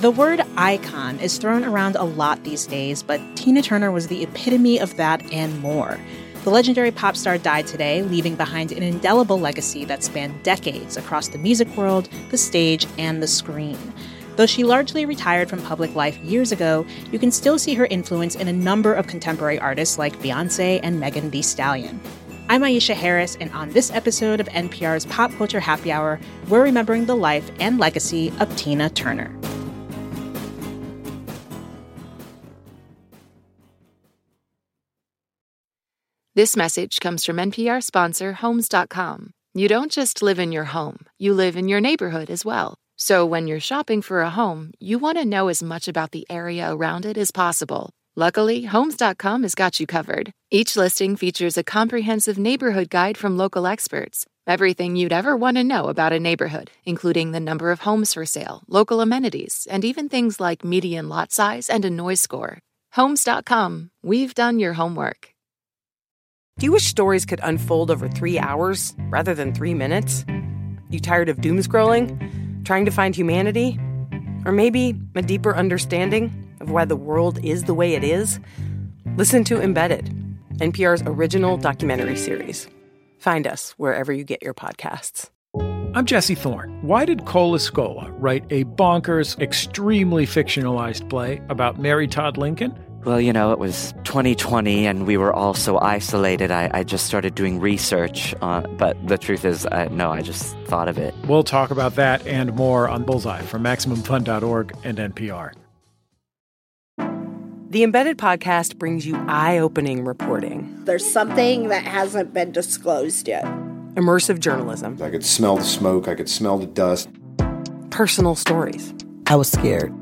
The word icon is thrown around a lot these days, but Tina Turner was the epitome of that and more. The legendary pop star died today, leaving behind an indelible legacy that spanned decades across the music world, the stage, and the screen. Though she largely retired from public life years ago, you can still see her influence in a number of contemporary artists like Beyonce and Megan Thee Stallion. I'm Aisha Harris, and on this episode of NPR's Pop Culture Happy Hour, we're remembering the life and legacy of Tina Turner. This message comes from NPR sponsor Homes.com. You don't just live in your home, you live in your neighborhood as well. So when you're shopping for a home, you want to know as much about the area around it as possible. Luckily, Homes.com has got you covered. Each listing features a comprehensive neighborhood guide from local experts. Everything you'd ever want to know about a neighborhood, including the number of homes for sale, local amenities, and even things like median lot size and a noise score. Homes.com, we've done your homework. Do you wish stories could unfold over three hours rather than three minutes? You tired of doom scrolling? Trying to find humanity? Or maybe a deeper understanding of why the world is the way it is? Listen to Embedded, NPR's original documentary series. Find us wherever you get your podcasts. I'm Jesse Thorne. Why did Cole Escola write a bonkers, extremely fictionalized play about Mary Todd Lincoln? Well, you know, it was 2020 and we were all so isolated. I, I just started doing research. On, but the truth is, I, no, I just thought of it. We'll talk about that and more on Bullseye from MaximumFun.org and NPR. The Embedded podcast brings you eye opening reporting. There's something that hasn't been disclosed yet. Immersive journalism. I could smell the smoke, I could smell the dust. Personal stories. I was scared.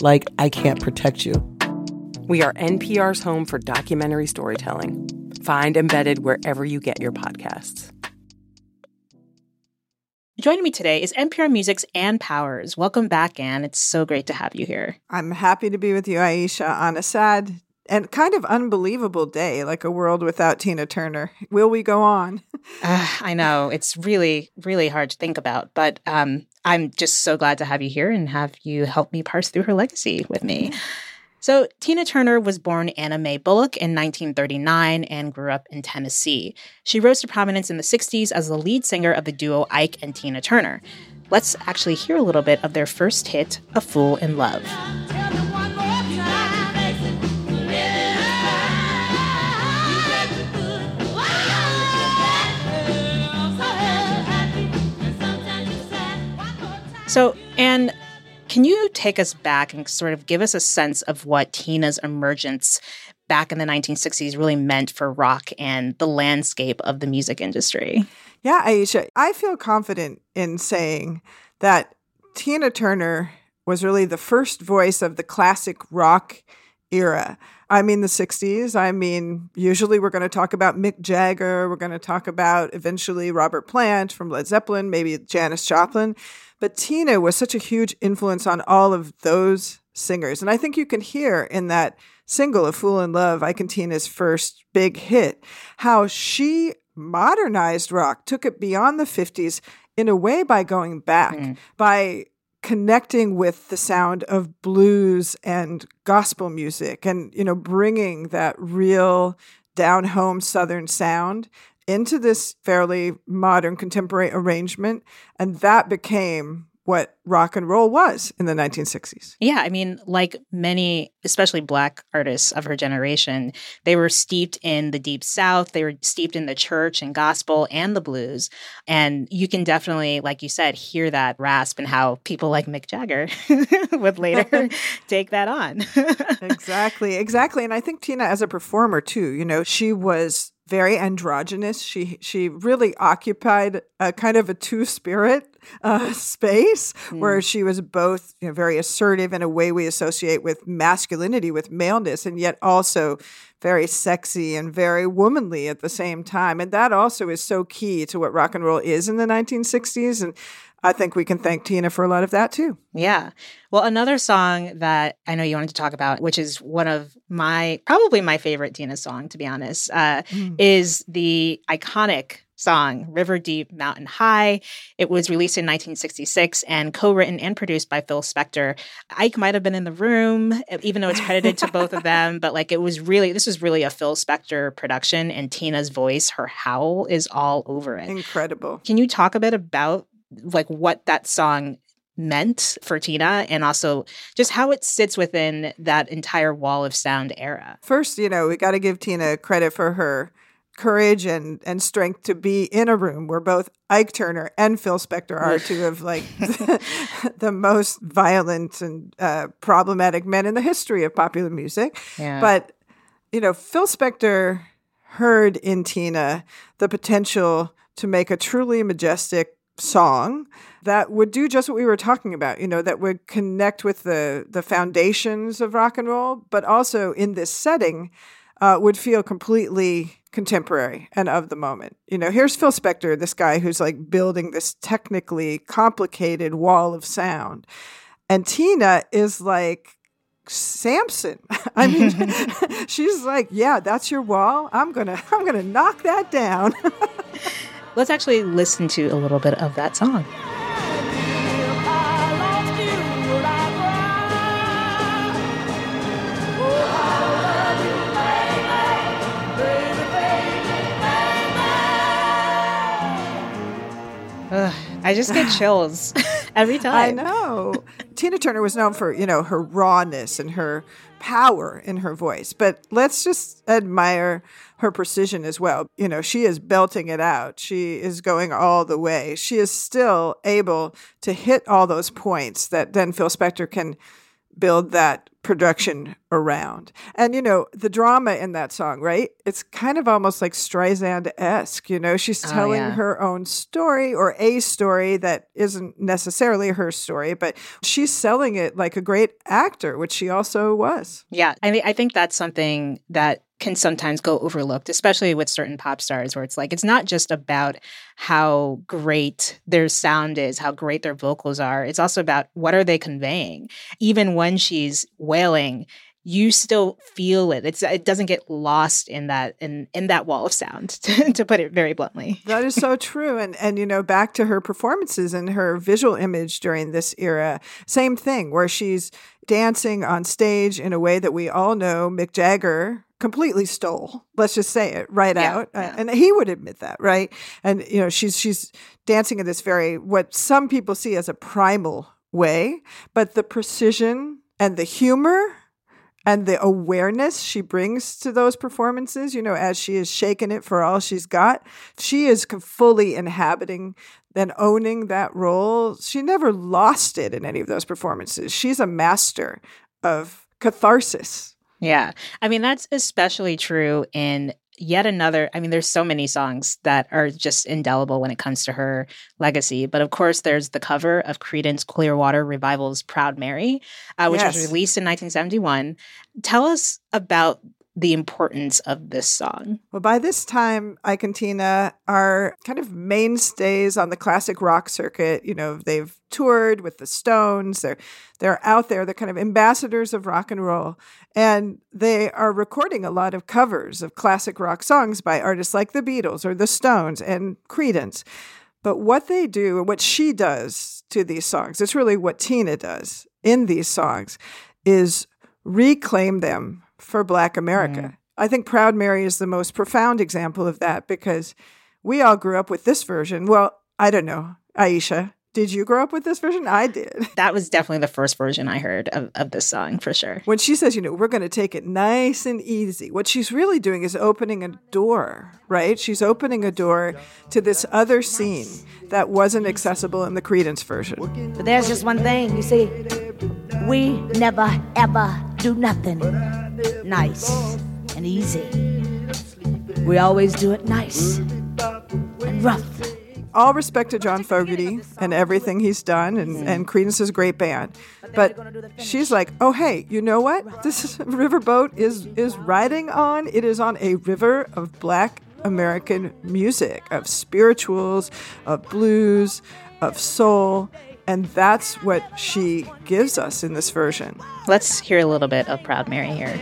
Like, I can't protect you. We are NPR's home for documentary storytelling. Find Embedded wherever you get your podcasts. Joining me today is NPR Music's Ann Powers. Welcome back, Ann. It's so great to have you here. I'm happy to be with you, Aisha, on a sad and kind of unbelievable day, like a world without Tina Turner. Will we go on? uh, I know. It's really, really hard to think about, but um, I'm just so glad to have you here and have you help me parse through her legacy with me. So, Tina Turner was born Anna Mae Bullock in 1939 and grew up in Tennessee. She rose to prominence in the 60s as the lead singer of the duo Ike and Tina Turner. Let's actually hear a little bit of their first hit, A Fool in Love. So, and can you take us back and sort of give us a sense of what Tina's emergence back in the 1960s really meant for rock and the landscape of the music industry? Yeah, Aisha, I feel confident in saying that Tina Turner was really the first voice of the classic rock era. I mean, the 60s. I mean, usually we're going to talk about Mick Jagger. We're going to talk about eventually Robert Plant from Led Zeppelin, maybe Janis Joplin. But Tina was such a huge influence on all of those singers. And I think you can hear in that single, A Fool in Love, Ike Tina's first big hit, how she modernized rock, took it beyond the 50s in a way by going back, mm. by connecting with the sound of blues and gospel music and you know bringing that real down home southern sound into this fairly modern contemporary arrangement and that became what rock and roll was in the 1960s. Yeah, I mean, like many, especially black artists of her generation, they were steeped in the deep south, they were steeped in the church and gospel and the blues. And you can definitely, like you said, hear that rasp and how people like Mick Jagger would later take that on. exactly, exactly. And I think Tina as a performer too, you know, she was very androgynous. She she really occupied a kind of a two spirit uh, space where she was both you know, very assertive in a way we associate with masculinity, with maleness, and yet also very sexy and very womanly at the same time. And that also is so key to what rock and roll is in the 1960s. And I think we can thank Tina for a lot of that too. Yeah. Well, another song that I know you wanted to talk about, which is one of my probably my favorite Tina song, to be honest, uh, Mm. is the iconic song River Deep, Mountain High. It was released in 1966 and co written and produced by Phil Spector. Ike might have been in the room, even though it's credited to both of them, but like it was really, this was really a Phil Spector production, and Tina's voice, her howl is all over it. Incredible. Can you talk a bit about like what that song meant for Tina and also just how it sits within that entire wall of sound era? First, you know, we got to give Tina credit for her courage and, and strength to be in a room where both Ike Turner and Phil Spector are two of like the most violent and uh, problematic men in the history of popular music. Yeah. But, you know, Phil Spector heard in Tina the potential to make a truly majestic song that would do just what we were talking about, you know, that would connect with the the foundations of rock and roll, but also in this setting uh, would feel completely contemporary and of the moment. You know, here's Phil Spector, this guy who's like building this technically complicated wall of sound. And Tina is like Samson. I mean, she's like, yeah, that's your wall. I'm going to I'm going to knock that down. Let's actually listen to a little bit of that song. Ugh, I just get chills every time. I know. Tina Turner was known for, you know, her rawness and her power in her voice, but let's just admire her precision as well. You know, she is belting it out. She is going all the way. She is still able to hit all those points that then Phil Spector can build that production around. And you know, the drama in that song, right? It's kind of almost like Streisand esque. You know, she's Oh, telling yeah. her own story or a story that isn't necessarily her story, but she's selling it like a great actor, which she also was. Yeah, I mean, I think that's something that can sometimes go overlooked, especially with certain pop stars, where it's like it's not just about how great their sound is, how great their vocals are. It's also about what are they conveying. Even when she's wailing, you still feel it. It's it doesn't get lost in that in in that wall of sound, to, to put it very bluntly. That is so true. And and you know, back to her performances and her visual image during this era, same thing where she's dancing on stage in a way that we all know Mick Jagger completely stole. Let's just say it right Yeah, out. Uh, yeah. and he would admit that, right? And you know, she's she's dancing in this very what some people see as a primal way, but the precision and the humor and the awareness she brings to those performances, you know, as she is shaking it for all she's got, she is fully inhabiting and owning that role. She never lost it in any of those performances. She's a master of catharsis. Yeah. I mean, that's especially true in yet another. I mean, there's so many songs that are just indelible when it comes to her legacy. But of course, there's the cover of Creedence Clearwater Revival's Proud Mary, uh, which Yes. was released in 1971. Tell us about the importance of this song. Well, by this time, Ike and Tina are kind of mainstays on the classic rock circuit. You know, they've toured with the Stones. They're they're out there. They're kind of ambassadors of rock and roll, and they are recording a lot of covers of classic rock songs by artists like the Beatles or the Stones and Creedence. But what they do what she does to these songs, it's really what Tina does in these songs, is reclaim them for Black America. Mm. I think Proud Mary is the most profound example of that because we all grew up with this version. Well, I don't know. Aisha, did you grow up with this version? I did. That was definitely the first version I heard of, of this song for sure. When she says, you know, we're going to take it nice and easy, what she's really doing is opening a door, right? She's opening a door to this other scene that wasn't accessible in the Creedence version. But there's just one thing, you see, we never ever do nothing nice and easy. We always do it nice and rough all respect to John Fogerty and everything he's done, and, Mm-hmm. and great band. But she's like, oh hey, you know what? This is, riverboat is is riding on. It is on a river of Black American music, of spirituals, of blues, of soul, and that's what she gives us in this version. Let's hear a little bit of Proud Mary here.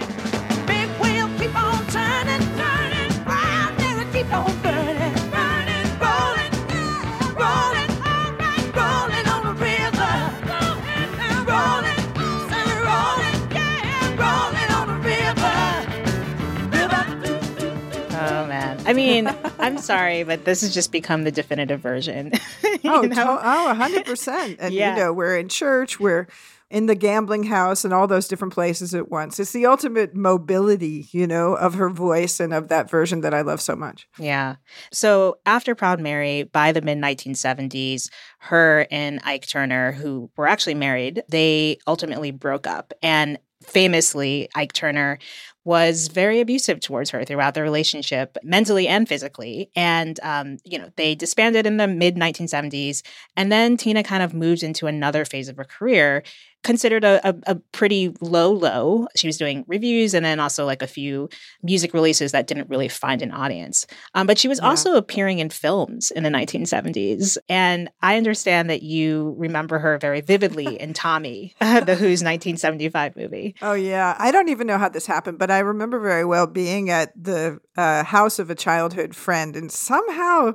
I mean, I'm sorry, but this has just become the definitive version. Oh, you Oh, know? to- oh, 100%. And, Yeah. you know, we're in church, we're in the gambling house and all those different places at once. It's the ultimate mobility, you know, of her voice and of that version that I love so much. Yeah. So after Proud Mary, by the mid 1970s, her and Ike Turner, who were actually married, they ultimately broke up. And famously, Ike Turner was very abusive towards her throughout the relationship, mentally and physically. And, um, you know, they disbanded in the mid 1970s. And then Tina kind of moved into another phase of her career, considered a, a, a pretty low, low. She was doing revues and then also like a few music releases that didn't really find an audience. Um, but she was Yeah. also appearing in films in the 1970s. And I understand that you remember her very vividly in Tommy, the Who's 1975 movie. Oh, yeah. I don't even know how this happened, but I remember very well being at the uh, house of a childhood friend, and somehow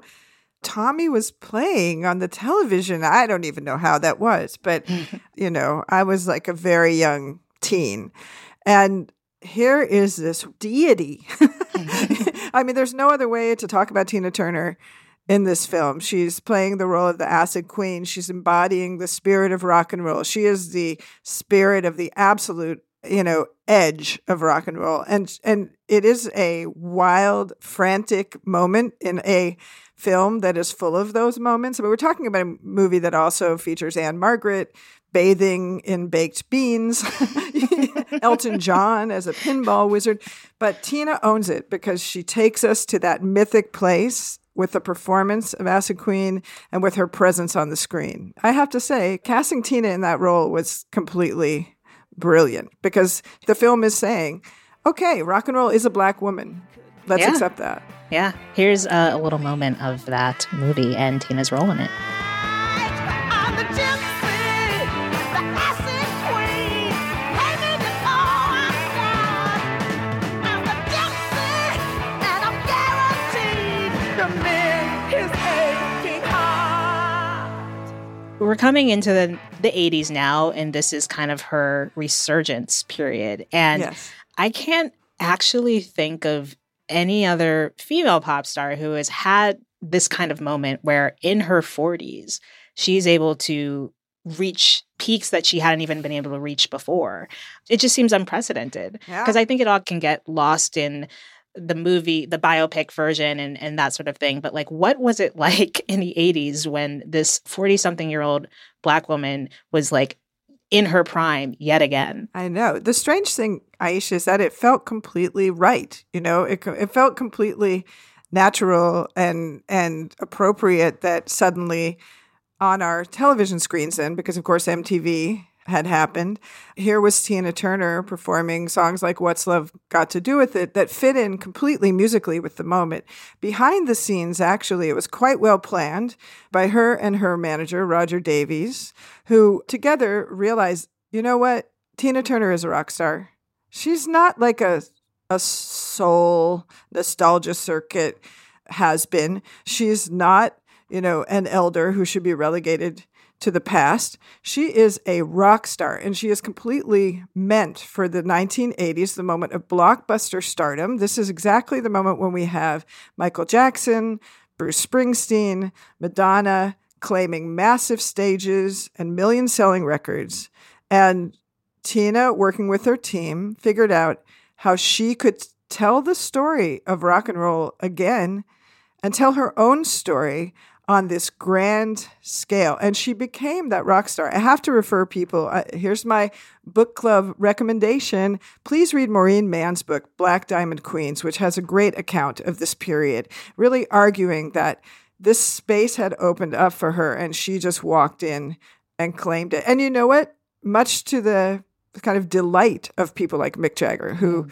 Tommy was playing on the television. I don't even know how that was, but, you know, I was like a very young teen. And here is this deity. I mean, there's no other way to talk about Tina Turner in this film. She's playing the role of the acid queen. She's embodying the spirit of rock and roll. She is the spirit of the absolute, you know, edge of rock and roll. And and it is a wild, frantic moment in a film that is full of those moments. But we're talking about a movie that also features Ann-Margret bathing in baked beans, Elton John as a pinball wizard. But Tina owns it because she takes us to that mythic place with the performance of Acid Queen and with her presence on the screen. I have to say, casting Tina in that role was completely brilliant because the film is saying, okay, rock and roll is a black woman. Let's Yeah. accept that. Yeah. Here's uh, a little moment of that movie and Tina's role in it. I'm the gypsy, the acid queen. Pay me before I'm gone. I'm the gypsy, and I'm guaranteed to mend his aching heart. We're coming into the, the 80s now, and this is kind of her resurgence period. And Yes. I can't actually think of any other female pop star who has had this kind of moment where in her 40s, she's able to reach peaks that she hadn't even been able to reach before. It just seems unprecedented Yeah. because I think it all can get lost in the movie, the biopic version, and, and that sort of thing. But like, what was it like in the 80s when this 40 something year old black woman was like in her prime yet again? I know. The strange thing, Aisha, is that it felt completely right. You know, it, it felt completely natural and and appropriate that suddenly on our television screens then because of course MTV had happened. Here was Tina Turner performing songs like What's Love Got to Do with It that fit in completely musically with the moment. Behind the scenes actually it was quite well planned by her and her manager Roger Davies who together realized you know what? Tina Turner is a rock star. She's not like a a soul nostalgia circuit has been. She's not, you know, an elder who should be relegated to the past. She is a rock star and she is completely meant for the 1980s, the moment of blockbuster stardom. This is exactly the moment when we have Michael Jackson, Bruce Springsteen, Madonna claiming massive stages and million selling records. And Tina, working with her team, figured out how she could tell the story of rock and roll again and tell her own story on this grand scale. And she became that rock star. I have to refer people. Uh, here's my book club recommendation. Please read Maureen Mahon's book, Black Diamond Queens, which has a great account of this period, really arguing that this space had opened up for her and she just walked in and claimed it. And you know what? Much to the kind of delight of people like Mick Jagger, who Mm.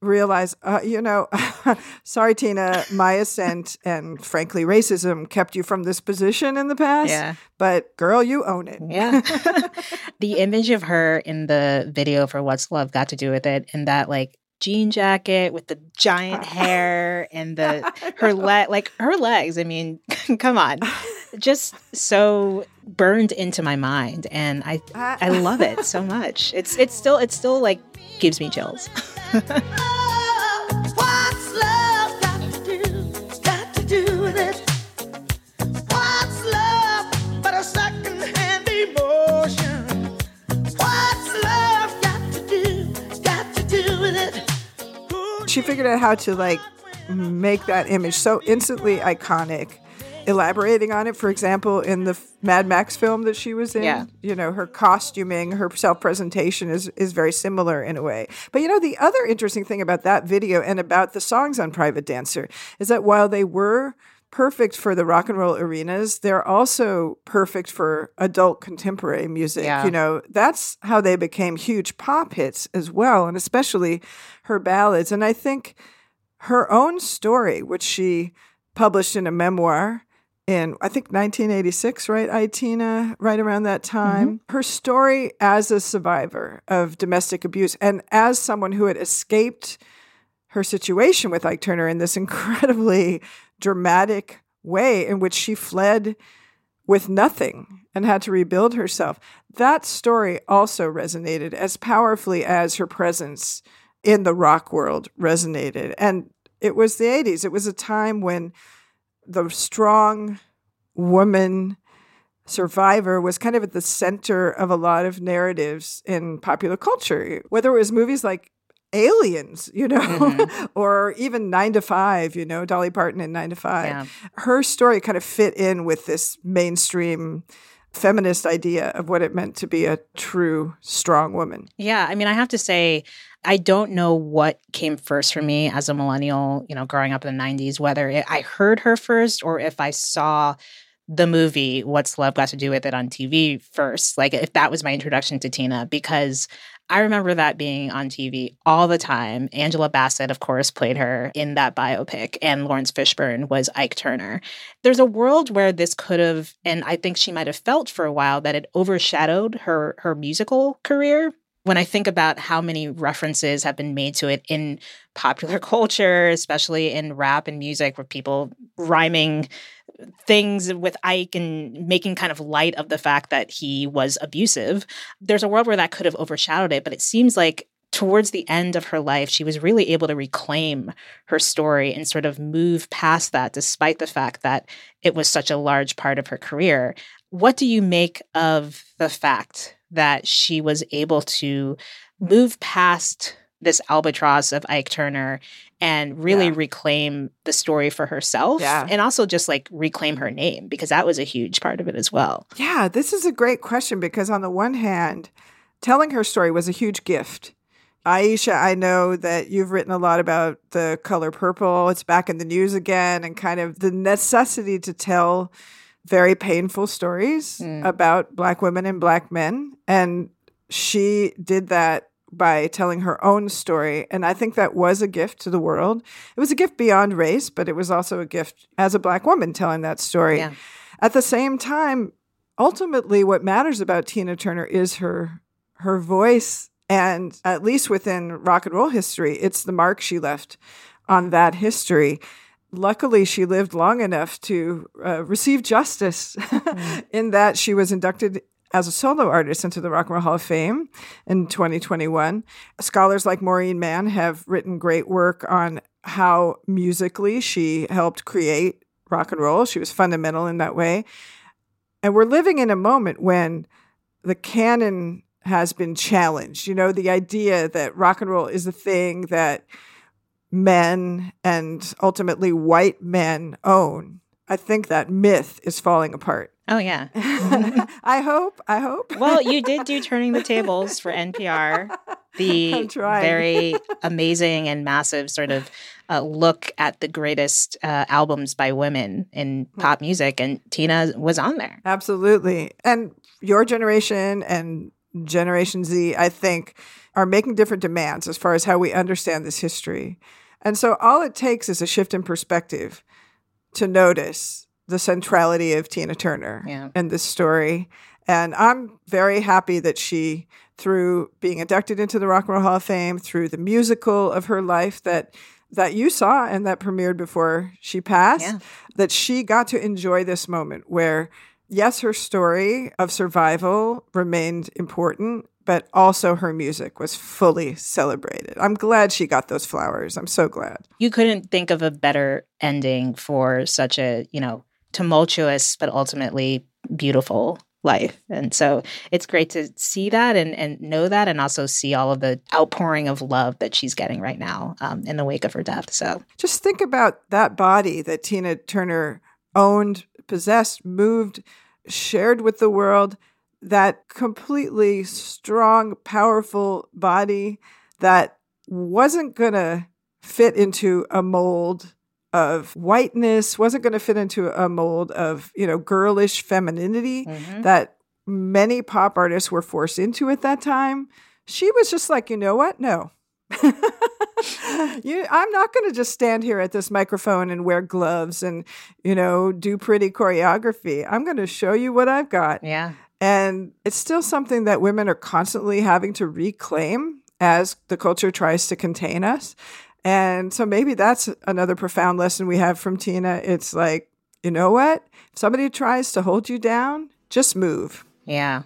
Realize, uh, you know, sorry, Tina, my ascent and frankly racism kept you from this position in the past. Yeah. But girl, you own it. Yeah. the image of her in the video for What's Love got to do with it, and that like jean jacket with the giant hair and the her leg like her legs. I mean, come on. Just so burned into my mind and I I ah. love it so much. It's it's still it's still like gives me chills. What's love got to do? Got to do with it. What's love but a second-hand emotion? What's love got to do? Got to do with it. she figured out how to like make that image so instantly iconic elaborating on it for example in the mad max film that she was in Yeah. you know her costuming her self-presentation is is very similar in a way but you know the other interesting thing about that video and about the songs on private dancer is that while they were perfect for the rock and roll arenas they're also perfect for adult contemporary music Yeah. you know that's how they became huge pop hits as well and especially her ballads and i think her own story, which she published in a memoir in, I think, 1986, right, I, Tina, right around that time. Mm-hmm. Her story as a survivor of domestic abuse and as someone who had escaped her situation with Ike Turner in this incredibly dramatic way in which she fled with nothing and had to rebuild herself. That story also resonated as powerfully as her presence in the rock world resonated. And it was the 80s. It was a time when the strong woman survivor was kind of at the center of a lot of narratives in popular culture, whether it was movies like Aliens, you know, mm-hmm. or even Nine to Five, you know, Dolly Parton in Nine to Five. Yeah. Her story kind of fit in with this mainstream feminist idea of what it meant to be a true strong woman. Yeah, I mean, I have to say, I don't know what came first for me as a millennial, you know, growing up in the 90s, whether it, I heard her first or if I saw the movie What's Love Got to Do with It on TV first, like if that was my introduction to Tina, because I remember that being on TV all the time. Angela Bassett, of course, played her in that biopic, and Laurence Fishburne was Ike Turner. There's a world where this could have, and I think she might have felt for a while that it overshadowed her her musical career when I think about how many references have been made to it in popular culture, especially in rap and music, where people rhyming things with Ike and making kind of light of the fact that he was abusive, there's a world where that could have overshadowed it. But it seems like towards the end of her life, she was really able to reclaim her story and sort of move past that, despite the fact that it was such a large part of her career. What do you make of the fact that she was able to move past this albatross of Ike Turner and really Yeah. reclaim the story for herself Yeah. and also just like reclaim her name because that was a huge part of it as well. Yeah, this is a great question because, on the one hand, telling her story was a huge gift. Aisha, I know that you've written a lot about the color purple. It's back in the news again, and kind of the necessity to tell very painful stories Mm. about Black women and Black men. And she did that by telling her own story. And I think that was a gift to the world. It was a gift beyond race, but it was also a gift as a Black woman telling that story. Yeah. At the same time, ultimately what matters about Tina Turner is her her voice and at least within rock and roll history, it's the mark she left on that history. Luckily, she lived long enough to uh, receive justice in that she was inducted as a solo artist into the Rock and Roll Hall of Fame in 2021. Scholars like Maureen Mahon have written great work on how musically she helped create rock and roll. She was fundamental in that way. And we're living in a moment when the canon has been challenged. You know, the idea that rock and roll is a thing that men and ultimately white men own. I think that myth is falling apart. Oh, yeah. I hope. I hope. Well, you did do Turning the Tables for NPR, the very amazing and massive sort of uh, look at the greatest uh, albums by women in pop music. And Tina was on there. Absolutely. And your generation and Generation Z, I think, are making different demands as far as how we understand this history. And so all it takes is a shift in perspective to notice the centrality of Tina Turner Yeah. in this story. And I'm very happy that she, through being inducted into the Rock and Roll Hall of Fame, through the musical of her life that that you saw and that premiered before she passed, Yeah. that she got to enjoy this moment where, yes, her story of survival remained important, but also her music was fully celebrated. I'm glad she got those flowers. I'm so glad. You couldn't think of a better ending for such a, you know, tumultuous but ultimately beautiful life. And so it's great to see that and, and know that and also see all of the outpouring of love that she's getting right now um, in the wake of her death. So Just think about that body that Tina Turner owned, possessed, moved, shared with the world. That completely strong, powerful body that wasn't going to fit into a mold of whiteness, wasn't going to fit into a mold of, you know, girlish femininity mm-hmm. that many pop artists were forced into at that time. She was just like, you know what? No. you, I'm not going to just stand here at this microphone and wear gloves and, you know, do pretty choreography. I'm going to show you what I've got. yeah. And it's still something that women are constantly having to reclaim as the culture tries to contain us. And so maybe that's another profound lesson we have from Tina. It's like, you know what? If somebody tries to hold you down, just move. Yeah.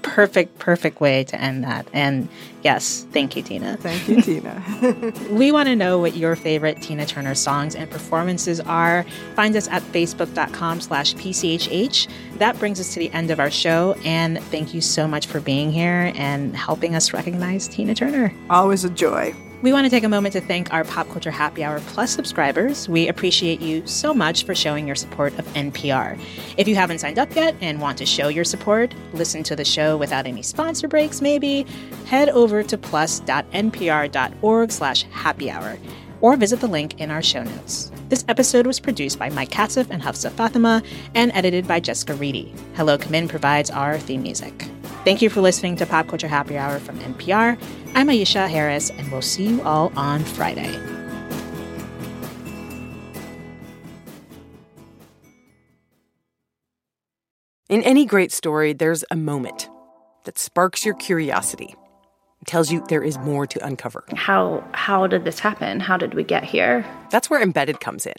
perfect, perfect way to end that. And yes, thank you, Tina. Thank you, Tina. We want to know what your favorite Tina Turner songs and performances are. Find us at facebook.com slash PCHH. That brings us to the end of our show. And thank you so much for being here and helping us recognize Tina Turner. Always a joy. We want to take a moment to thank our Pop Culture Happy Hour Plus subscribers. We appreciate you so much for showing your support of NPR. If you haven't signed up yet and want to show your support, listen to the show without any sponsor breaks maybe, head over to plus.npr.org slash happy hour or visit the link in our show notes. This episode was produced by Mike Katzif and Hafsa Fatima and edited by Jessica Reedy. Hello Kamin provides our theme music. Thank you for listening to Pop Culture Happy Hour from NPR. I'm Aisha Harris, and we'll see you all on Friday. In any great story, there's a moment that sparks your curiosity, tells you there is more to uncover. How how did this happen? How did we get here? That's where Embedded comes in.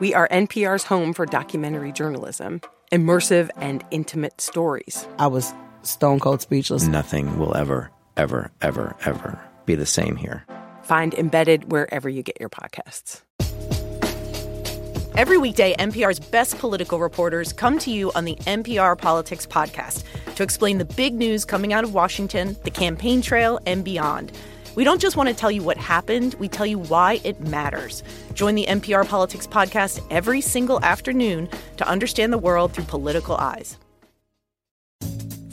We are NPR's home for documentary journalism, immersive and intimate stories. I was stone cold speechless. Nothing will ever, ever, ever, ever be the same here. Find Embedded wherever you get your podcasts. Every weekday, NPR's best political reporters come to you on the NPR Politics Podcast to explain the big news coming out of Washington, the campaign trail, and beyond. We don't just want to tell you what happened, we tell you why it matters. Join the NPR Politics Podcast every single afternoon to understand the world through political eyes.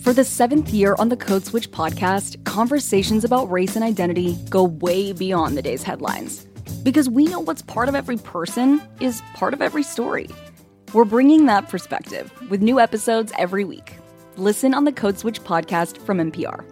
For the seventh year on the Code Switch podcast, conversations about race and identity go way beyond the day's headlines. Because we know what's part of every person is part of every story. We're bringing that perspective with new episodes every week. Listen on the Code Switch podcast from NPR.